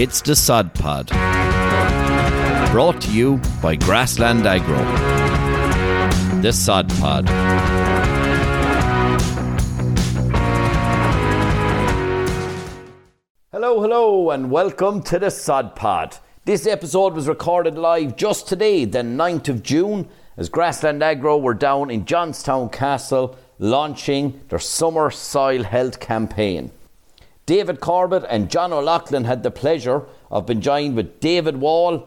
It's the Sod Pod. Brought to you by Grassland Agro. The Sod Pod. Hello, hello, and welcome to the Sod Pod. This episode was recorded live just today, the 9th of June, as Grassland Agro were down in Johnstown Castle launching their summer soil health campaign. David Corbett and John O'Loughlin had the pleasure of being joined with David Wall,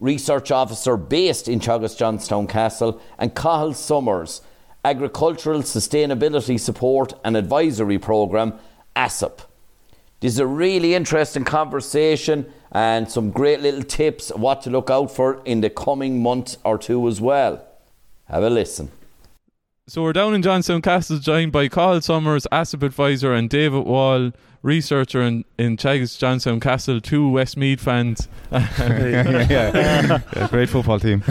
research officer based in Teagasc Johnstown Castle, and Cathal Somers, Agricultural Sustainability Support and Advisory Programme, ASAP. This is a really interesting conversation and some great little tips what to look out for in the coming month or two as well. Have a listen. So we're down in Johnstown Castle, joined by Cathal Somers, ASAP advisor, and David Wall, researcher in, in Teagasc Johnstown Castle, two Westmeath fans. yeah, yeah. great football team.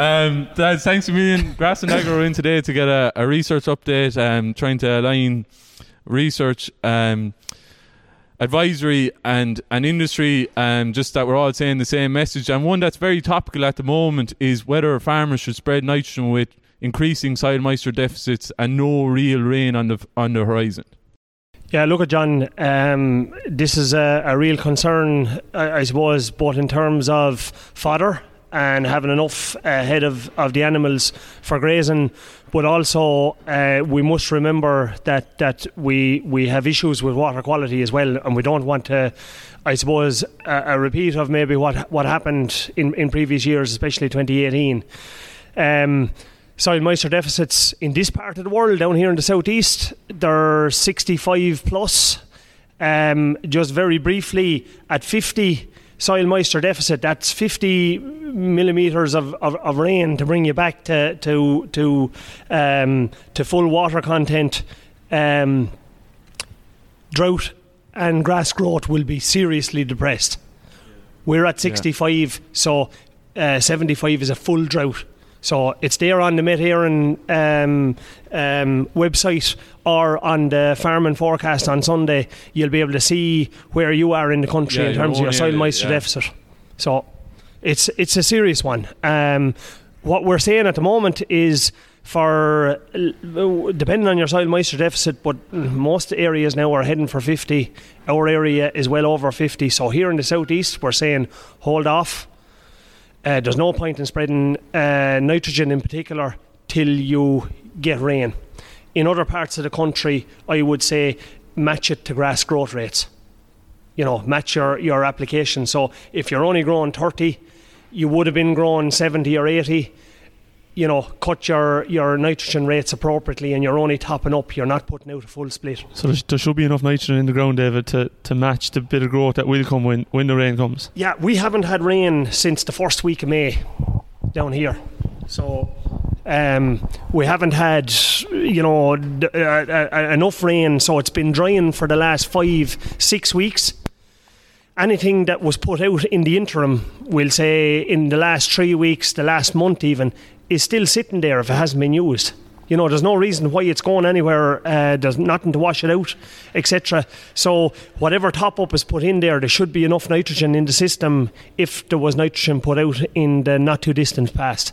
um, Dad, thanks a million. Grassland Agro are in today to get a, a research update, um, trying to align research, um, advisory, and, and industry, um, just that we're all saying the same message. And one that's very topical at the moment is whether farmers should spread nitrogen with increasing soil moisture deficits and no real rain on the on the horizon. Yeah, look at John. Um, this is a, a real concern, I, I, suppose, both in terms of fodder and having enough ahead of, of the animals for grazing, but also uh, we must remember that that we we have issues with water quality as well, and we don't want to. I suppose a, a repeat of maybe what what happened in, in previous years, especially 2018. Um, soil moisture deficits in this part of the world, down here in the southeast, they're 65 plus. Um, just very briefly, at 50 soil moisture deficit, that's 50 millimeters of, of, of rain to bring you back to to to um, to full water content. Um, drought and grass growth will be seriously depressed. We're at 65, yeah. so uh, 75 is a full drought so it's there on the Met um, um, website or on the Farming Forecast on Sunday. You'll be able to see where you are in the country yeah, in terms of your soil moisture yeah. deficit. So it's it's a serious one. Um, what we're saying at the moment is for depending on your soil moisture deficit, but most areas now are heading for 50. Our area is well over 50. So here in the southeast, we're saying hold off uh, there's no point in spreading uh, nitrogen in particular till you get rain. In other parts of the country, I would say match it to grass growth rates. You know, match your, your application. So if you're only growing 30, you would have been growing 70 or 80 you know, cut your, your nitrogen rates appropriately and you're only topping up, you're not putting out a full split. So there should be enough nitrogen in the ground, David, to, to match the bit of growth that will come when, when the rain comes? Yeah, we haven't had rain since the first week of May down here. So um, we haven't had, you know, uh, uh, enough rain, so it's been drying for the last five, six weeks anything that was put out in the interim, we'll say in the last three weeks, the last month even, is still sitting there if it hasn't been used. You know, there's no reason why it's going anywhere. Uh, there's nothing to wash it out, etc. So whatever top up is put in there, there should be enough nitrogen in the system if there was nitrogen put out in the not too distant past.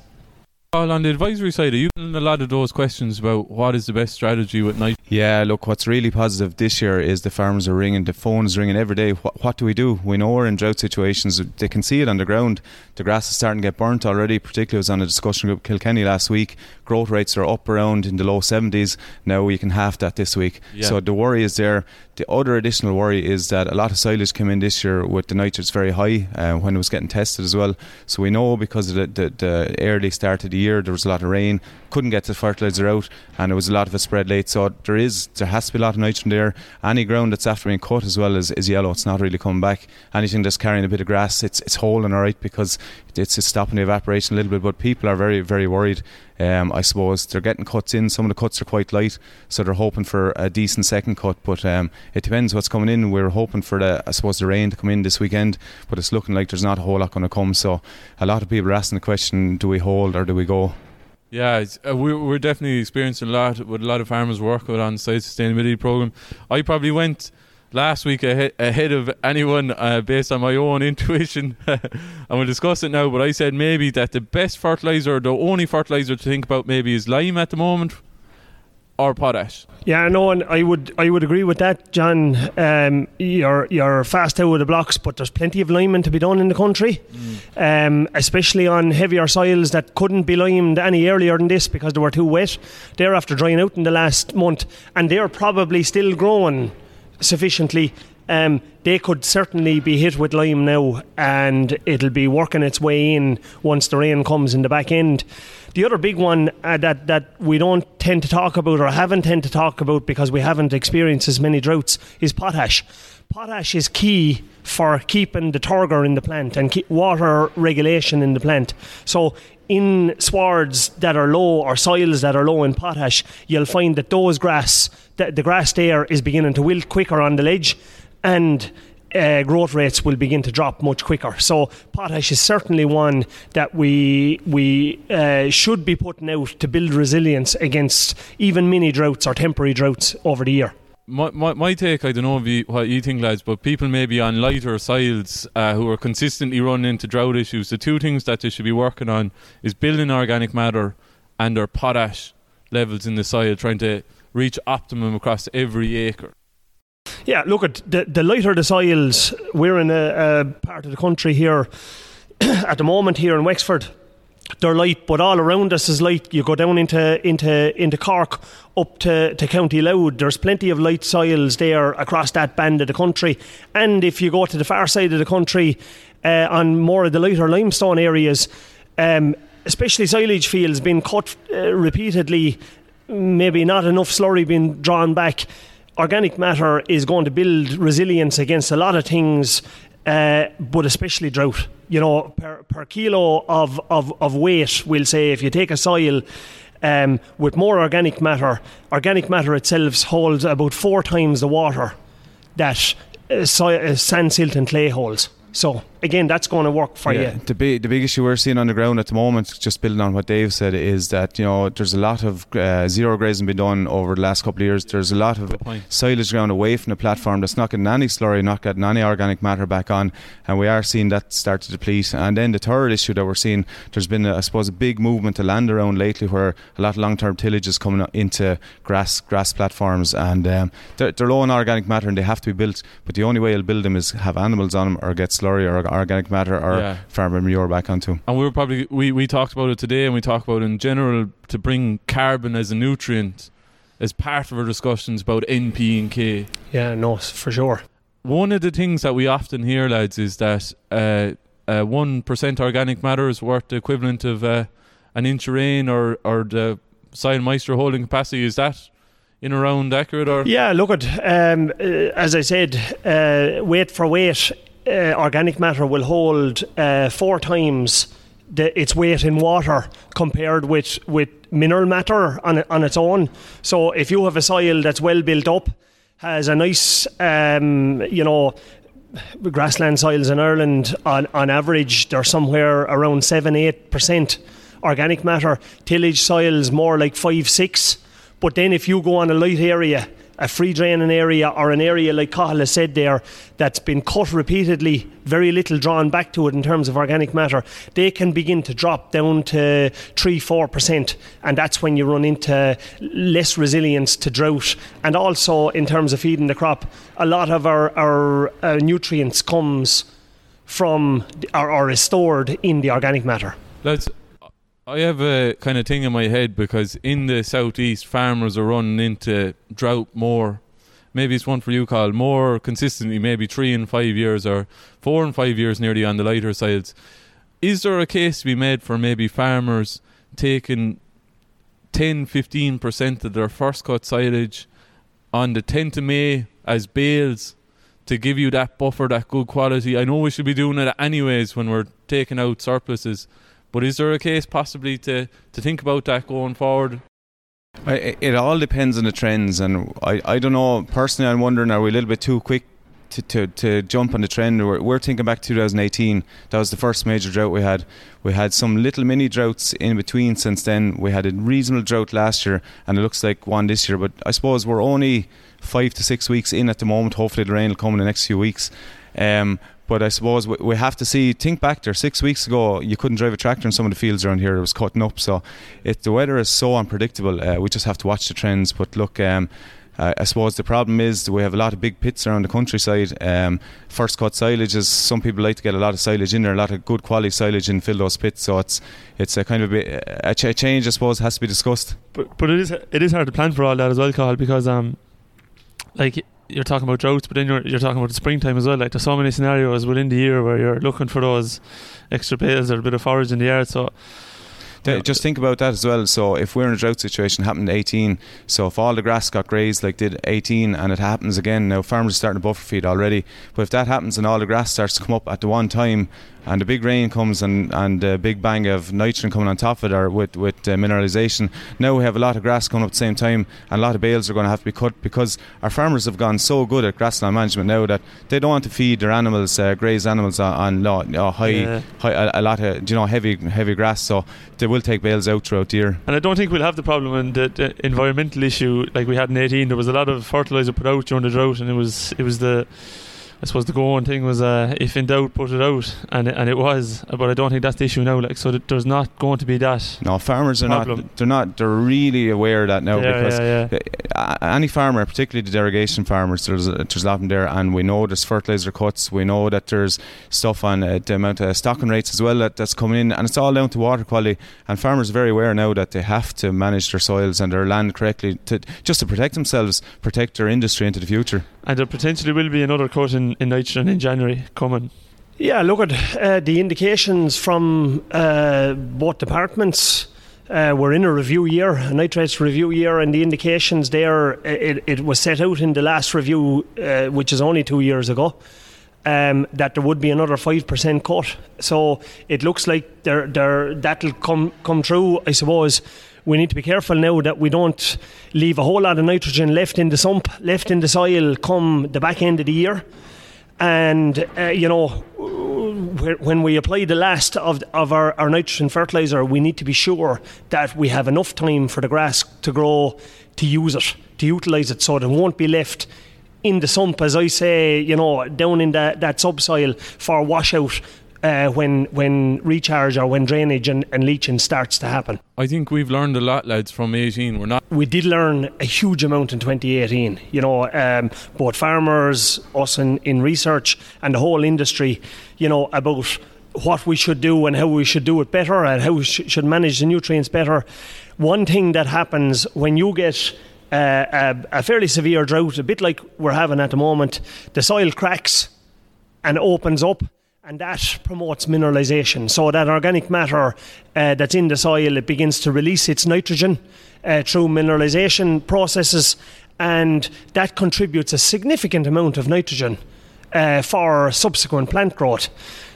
Well, on the advisory side, are you getting a lot of those questions about what is the best strategy with night? Yeah, look, what's really positive this year is the farmers are ringing, the phone's is ringing every day. What, what do we do? We know we're in drought situations. They can see it on the ground. The grass is starting to get burnt already. Particularly, was on a discussion group Kilkenny last week. Growth rates are up around in the low 70s. Now we can half that this week. Yeah. So the worry is there. The other additional worry is that a lot of silage came in this year with the nitrates very high uh, when it was getting tested as well. So we know because of the, the, the early start of the year, there was a lot of rain couldn't get the fertilizer out, and it was a lot of it spread late. So there is there has to be a lot of nitrogen there. Any ground that's after being cut as well is, is yellow. It's not really coming back. Anything that's carrying a bit of grass, it's it's holding all right because it's, it's stopping the evaporation a little bit. But people are very very worried. Um, I suppose they're getting cuts in. Some of the cuts are quite light, so they're hoping for a decent second cut. But um, it depends what's coming in. We're hoping for the, I suppose, the rain to come in this weekend, but it's looking like there's not a whole lot going to come. So a lot of people are asking the question: Do we hold or do we go? Yeah, uh, we're, we're definitely experiencing a lot with a lot of farmers working on the site sustainability program. I probably went last week ahead, ahead of anyone uh, based on my own intuition, and we'll discuss it now. But I said maybe that the best fertilizer, the only fertilizer to think about, maybe is lime at the moment or potash. Yeah, no, and I would I would agree with that, John. Um, you're you're fast out of the blocks, but there's plenty of liming to be done in the country, mm. um, especially on heavier soils that couldn't be limed any earlier than this because they were too wet. They're after drying out in the last month, and they're probably still growing sufficiently. Um, they could certainly be hit with lime now, and it'll be working its way in once the rain comes in the back end. The other big one uh, that that we don't tend to talk about or haven't tend to talk about because we haven't experienced as many droughts is potash. Potash is key for keeping the turgor in the plant and water regulation in the plant. So in swards that are low or soils that are low in potash, you'll find that those grass, that the grass there is beginning to wilt quicker on the ledge and uh, growth rates will begin to drop much quicker. So potash is certainly one that we we uh, should be putting out to build resilience against even mini droughts or temporary droughts over the year. My, my, my take, I don't know you, what you think, lads, but people maybe on lighter soils uh, who are consistently running into drought issues, the two things that they should be working on is building organic matter and their potash levels in the soil, trying to reach optimum across every acre. Yeah, look at the, the lighter the soils. We're in a, a part of the country here at the moment here in Wexford. They're light, but all around us is light. You go down into into into Cork, up to, to County Louth. There's plenty of light soils there across that band of the country. And if you go to the far side of the country, uh, on more of the lighter limestone areas, um, especially silage fields being cut uh, repeatedly, maybe not enough slurry being drawn back organic matter is going to build resilience against a lot of things, uh, but especially drought. You know, per, per kilo of, of, of weight, we'll say if you take a soil um, with more organic matter, organic matter itself holds about four times the water that uh, soil, uh, sand, silt, and clay holds. So again, that's going to work for yeah, you. The big the big issue we're seeing on the ground at the moment, just building on what Dave said, is that you know there's a lot of uh, zero grazing been done over the last couple of years. There's a lot of silage ground away from the platform that's not getting any slurry, not getting any organic matter back on, and we are seeing that start to deplete. And then the third issue that we're seeing, there's been a, I suppose a big movement to land around lately, where a lot of long-term tillage is coming into grass grass platforms, and um, they're, they're low in organic matter and they have to be built. But the only way you'll build them is have animals on them or get slurry or organic matter or yeah. farmer manure back onto. And we were probably we, we talked about it today, and we talked about in general to bring carbon as a nutrient as part of our discussions about NP and K. Yeah, no, for sure. One of the things that we often hear, lads, is that uh, uh, one uh, organic matter is worth the equivalent of uh, an inch of rain or or the soil moisture holding capacity. Is that in around accurate or yeah look at um, uh, as i said uh, weight for weight uh, organic matter will hold uh, four times the, its weight in water compared with, with mineral matter on, on its own. So if you have a soil that's well built up, has a nice, um, you know, grassland soils in Ireland, on, on average, they're somewhere around 7 8% organic matter. Tillage soils more like 5 6 But then if you go on a light area, a free draining area or an area like Cathal has said there that's been cut repeatedly, very little drawn back to it in terms of organic matter, they can begin to drop down to 3 4%. And that's when you run into less resilience to drought. And also, in terms of feeding the crop, a lot of our, our uh, nutrients comes from or, or is stored in the organic matter. Let's I have a kind of thing in my head because in the southeast, farmers are running into drought more. Maybe it's one for you, Carl. More consistently, maybe three and five years or four and five years nearly on the lighter sides. Is there a case to be made for maybe farmers taking 10 15% of their first cut silage on the 10th of May as bales to give you that buffer, that good quality? I know we should be doing it anyways when we're taking out surpluses but is there a case possibly to, to think about that going forward? I, it all depends on the trends, and I, I don't know. Personally, I'm wondering: Are we a little bit too quick to, to, to jump on the trend, we're, we're thinking back to 2018. That was the first major drought we had. We had some little mini droughts in between since then. We had a reasonable drought last year, and it looks like one this year. But I suppose we're only five to six weeks in at the moment. Hopefully, the rain will come in the next few weeks. Um, but I suppose we, have to see. Think back there. Six weeks ago, you couldn't drive a tractor in some of the fields around here. It was cutting up. So, it, the weather is so unpredictable. Uh, we just have to watch the trends. But look. Um, I suppose the problem is we have a lot of big pits around the countryside. Um, first cut silage is some people like to get a lot of silage in there, a lot of good quality silage and fill those pits. So it's it's a kind of a, a change, I suppose, has to be discussed. But but it is it is hard to plan for all that as well, Carl, because um, like you're talking about droughts, but then you're you're talking about the springtime as well. Like there's so many scenarios within the year where you're looking for those extra bales or a bit of forage in the yard. So just think about that as well. So if we're in a drought situation, happened 18. So if all the grass got grazed like did 18, and it happens again, now farmers are starting to buffer feed already. But if that happens and all the grass starts to come up at the one time, and the big rain comes and and a big bang of nitrogen coming on top of it, or with with uh, mineralisation, now we have a lot of grass coming up at the same time, and a lot of bales are going to have to be cut because our farmers have gone so good at grassland management now that they don't want to feed their animals, uh, graze animals on, on uh, high, yeah. high a, a, lot of you know heavy heavy grass. So they will take bales out throughout the year. And I don't think we'll have the problem in the, the environmental issue like we had in 18. There was a lot of fertilizer put out during the drought, and it was it was the I suppose the going thing was uh, if in doubt, put it out, and and it was. But I don't think that's the issue now. Like so, there's not going to be that. No, farmers are not. They're not. They're really aware of that now yeah, because yeah, yeah. any farmer, particularly the derogation farmers, there's there's a lot of them there, and we know there's fertilizer cuts. We know that there's stuff on uh, the amount of stocking rates as well that, that's coming in, and it's all down to water quality. And farmers are very aware now that they have to manage their soils and their land correctly to just to protect themselves, protect their industry into the future. And there potentially will be another cut in, in nitrogen in January coming. Yeah, look at uh, the indications from uh, both departments. Uh, we're in a review year, a nitrates review year, and the indications there, it, it was set out in the last review, uh, which is only two years ago, um, that there would be another 5% cut. So it looks like there, there, that'll come, come true, I suppose we need to be careful now that we don't leave a whole lot of nitrogen left in the sump, left in the soil come the back end of the year. And, uh, you know, when we apply the last of, of our, our nitrogen fertiliser, we need to be sure that we have enough time for the grass to grow, to use it, to utilise it, so that it won't be left in the sump, as I say, you know, down in that, that subsoil for washout uh, when when recharge or when drainage and, and leaching starts to happen. I think we've learned a lot, lads, from 18. We're not. We did learn a huge amount in 2018. You know, um, both farmers, us in, in research, and the whole industry. You know about what we should do and how we should do it better and how we sh- should manage the nutrients better. One thing that happens when you get uh, a, a fairly severe drought, a bit like we're having at the moment, the soil cracks and opens up and that promotes mineralization. So that organic matter uh, that's in the soil it begins to release its nitrogen uh, through mineralization processes, and that contributes a significant amount of nitrogen uh, for subsequent plant growth.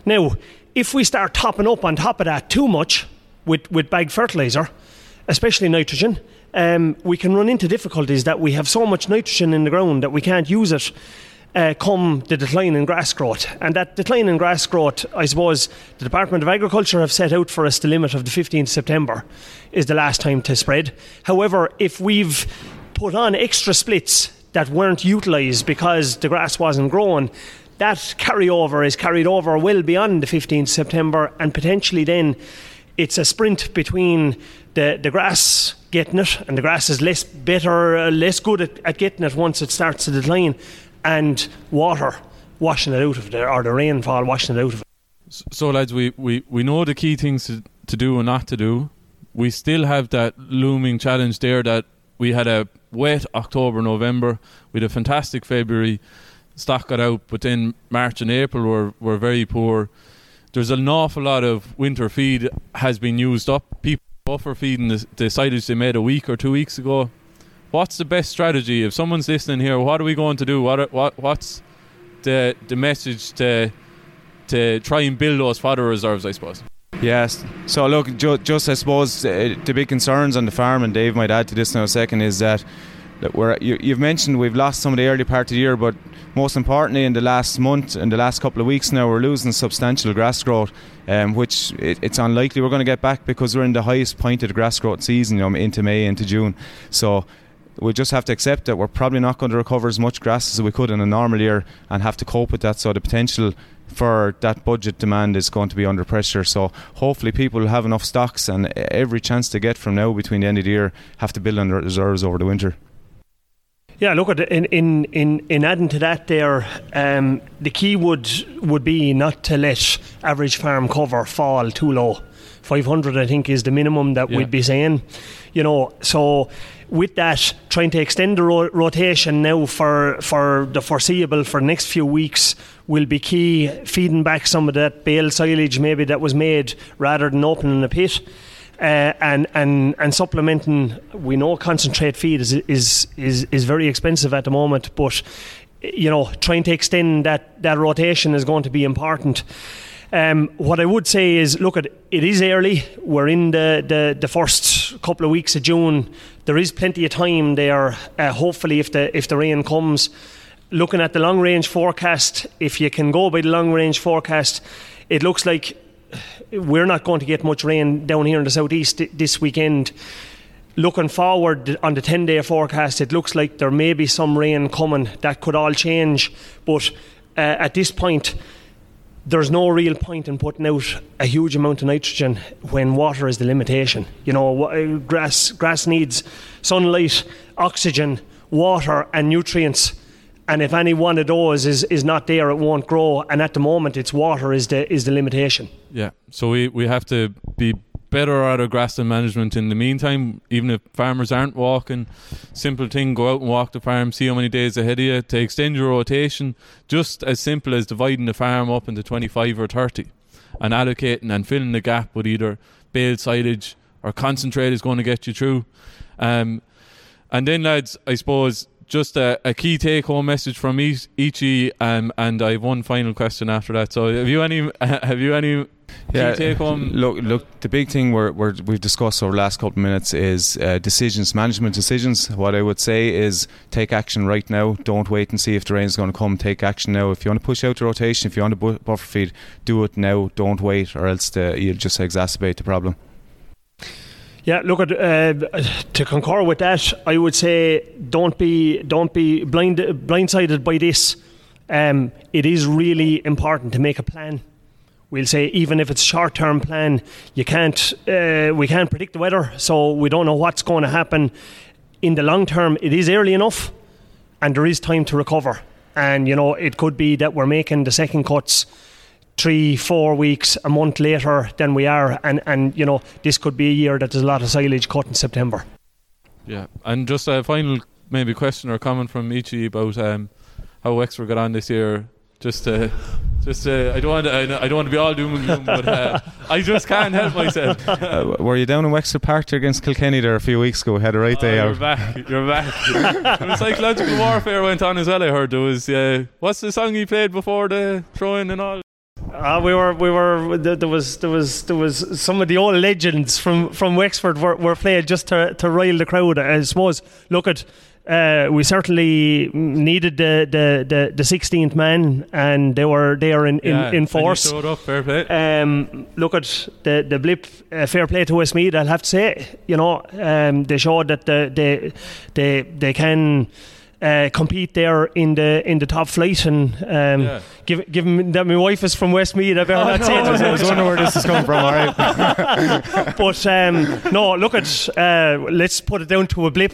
Now, if we start topping up on top of that too much with with bagged fertilizer, especially nitrogen. Um, we can run into difficulties that we have so much nitrogen in the ground that we can't use it uh, come the decline in grass growth. And that decline in grass growth, I suppose, the Department of Agriculture have set out for us the limit of the 15th September is the last time to spread. However, if we've put on extra splits that weren't utilised because the grass wasn't growing, that carryover is carried over well beyond the 15th September, and potentially then it's a sprint between the, the grass getting it, and the grass is less better, uh, less good at, at getting it once it starts to decline and water washing it out of there, or the rainfall washing it out of it. So, lads, we, we, we know the key things to, to do and not to do. We still have that looming challenge there that we had a wet October, November. We had a fantastic February. Stock got out, but then March and April were, were very poor. There's an awful lot of winter feed has been used up. People buffer feeding the, the silage they made a week or two weeks ago what's the best strategy? If someone's listening here, what are we going to do? What what what's the the message to to try and build those fodder reserves? I suppose. Yes. So look, ju- just I suppose uh, the big concerns on the farm, and Dave might add to this in a second, is that that we're, you, you've mentioned we've lost some of the early part of the year, but most importantly, in the last month, in the last couple of weeks now, we're losing substantial grass growth, um, which it, it's unlikely we're going to get back because we're in the highest point of the grass growth season, you know, into May, into June. So we just have to accept that we're probably not going to recover as much grass as we could in a normal year and have to cope with that. So the potential for that budget demand is going to be under pressure. So hopefully people have enough stocks and every chance to get from now between the end of the year have to build on their reserves over the winter. Yeah, look at in in in, in adding to that, there um, the key would would be not to let average farm cover fall too low. Five hundred, I think, is the minimum that Yeah. we'd be saying. You know, so with that, trying to extend the ro- rotation now for for the foreseeable for the next few weeks will be key. Feeding back some of that bale silage maybe that was made rather than opening a pit uh, and and and supplementing. We know concentrate feed is is is is very expensive at the moment, but you know trying to extend that that rotation is going to be important. Um, what I would say is, look at it is early. We're in the, the, the first couple of weeks of June. There is plenty of time there. Uh, hopefully, if the if the rain comes, looking at the long range forecast, if you can go by the long range forecast, it looks like we're not going to get much rain down here in the southeast this weekend. Looking forward on the 10 day forecast, it looks like there may be some rain coming. That could all change. But uh, at this point, there's no real point in putting out a huge amount of nitrogen when water is the limitation. You know, uh, grass grass needs sunlight, oxygen, water, and nutrients. And if any one of those is, is not there, it won't grow. And at the moment, it's water is the is the limitation. Yeah, so we, we have to be better at our grassland management in the meantime, even if farmers aren't walking. Simple thing, go out and walk the farm, see how many days ahead of you to extend your rotation. Just as simple as dividing the farm up into 25 or 30 and allocating and filling the gap with either bale silage or concentrate is going to get you through. Um, and then, lads, I suppose just a, a key take home message from each, Ichi, um, and I have one final question after that. So, have you any? Have you any key take home? Look, look. The big thing we're, we're, we've discussed over the last couple of minutes is uh, decisions, management decisions. What I would say is take action right now. Don't wait and see if the rain's going to come. Take action now. If you want to push out the rotation, if you want to bu- buffer feed, do it now. Don't wait, or else the, you'll just exacerbate the problem. Yeah, look at uh, to concur with that. I would say don't be don't be blind blindsided by this. Um, it is really important to make a plan. We'll say even if it's short term plan, you can't uh, we can't predict the weather, so we don't know what's going to happen. In the long term, it is early enough, and there is time to recover. And you know, it could be that we're making the second cuts three, four weeks, a month later than we are, and and you know, this could be a year that there's a lot of silage cut in September. Yeah, and just a final maybe question or comment from Ichi about um, how Wexford got on this year. Just to, just to, I don't want to, I don't- want to be all doom and gloom, but uh, I just can't help myself. Uh, were you down in Wexford Park against Kilkenny there a few weeks ago? Had a right day Oh, out. you're back. You're back. There was psychological warfare went on as well. I heard there was. Uh, what's the song he played before the throw-in and all? Uh, we were, we were. There there was, there was, there was some of the old legends from from Wexford were, were played just to to rile the crowd. I suppose. Look at. Uh, we certainly needed the the the, the 16th man, and they were there in, in, Yeah, in and you force. showed up, fair play. Um, look at the the blip. Uh, fair play to Westmeath. I'll have to say, you know, um, they showed that the, they they they can. Uh, compete there in the in the top flight and um, Yeah. give given that my wife is from Westmeath I better Oh, not no. say it was, I was wondering where this is coming from. All right. but um, no look at uh, let's put it down to a blip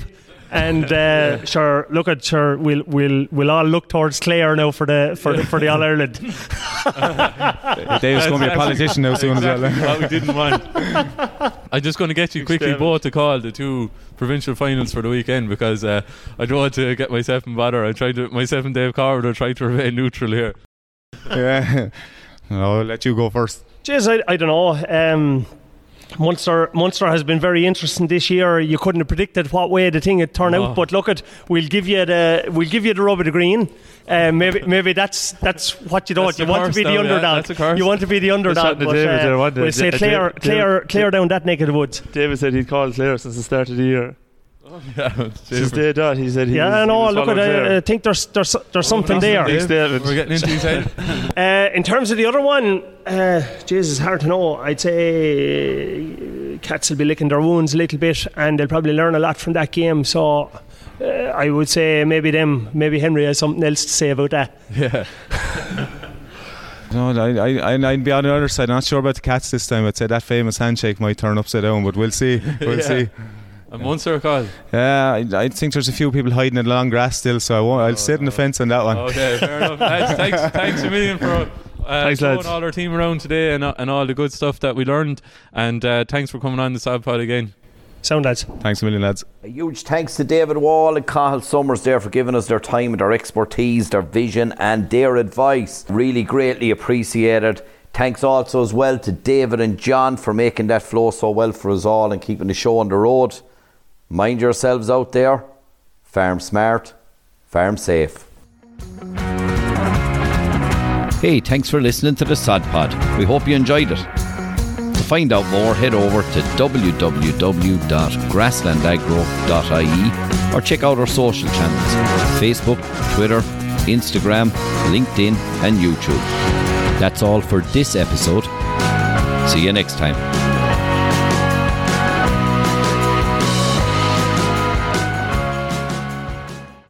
and uh, sure look at sure we'll we'll we'll all look towards Clare now for the for the, for the All Ireland Dave's going to be a politician now soon exactly as well. what we didn't want. I'm just going to get you quickly Experiment. both to call the two provincial finals for the weekend because uh, I don't want to get myself in bother. I tried to myself and Dave Corbett tried to remain neutral here. yeah. I'll let you go first. Jeez, I, I don't know. Um, Munster Munster has been very interesting this year. You couldn't have predicted what way the thing would turn Oh. out, but look at we'll give you the we'll give you the rub of the green. Uh, maybe maybe that's that's what you don't. That's You want to be the underdog. that's a curse. you want to be the underdog. But, David uh, we'll say clear clear clear down that neck of the woods. David said he'd called Clare since the start of the year. Yeah, Since day dot, he said he yeah, was, I he know. was Look at followed it. there. I think there's there's there's something there. Big statement. We're getting into his head. Uh, in terms of the other one, uh, Jesus, hard to know. I'd say uh, cats will be licking their wounds a little bit, and they'll probably learn a lot from that game. So. Uh, I would say maybe them, maybe Henry has something else to say about that. Yeah. No, I, I, I- I'd be on the other side. Not sure about the cats this time. I'd say that famous handshake might turn upside down, but we'll see. We'll Yeah. see. A Munster call. Yeah, I, I think there's a few people hiding in the long grass still, so I won't, I'll sit in the fence on that one. Okay, fair enough. Lads, thanks, thanks a million for uh, Thanks, showing lads. all our team around today and, and all the good stuff that we learned. And uh, thanks for coming on the Sod Pod again. Sound lads. Thanks a million, lads. A huge thanks to David Wall and Cathal Somers there for giving us their time and their expertise, their vision, and their advice. Really greatly appreciated. Thanks also as well to David and John for making that flow so well for us all and keeping the show on the road. Mind yourselves out there. Farm smart, farm safe. Hey, thanks for listening to the Sod Pod. We hope you enjoyed it. To find out more, head over to www.grasslandagro.ie or check out our social channels Facebook, Twitter, Instagram, LinkedIn, and YouTube. That's all for this episode. See you next time.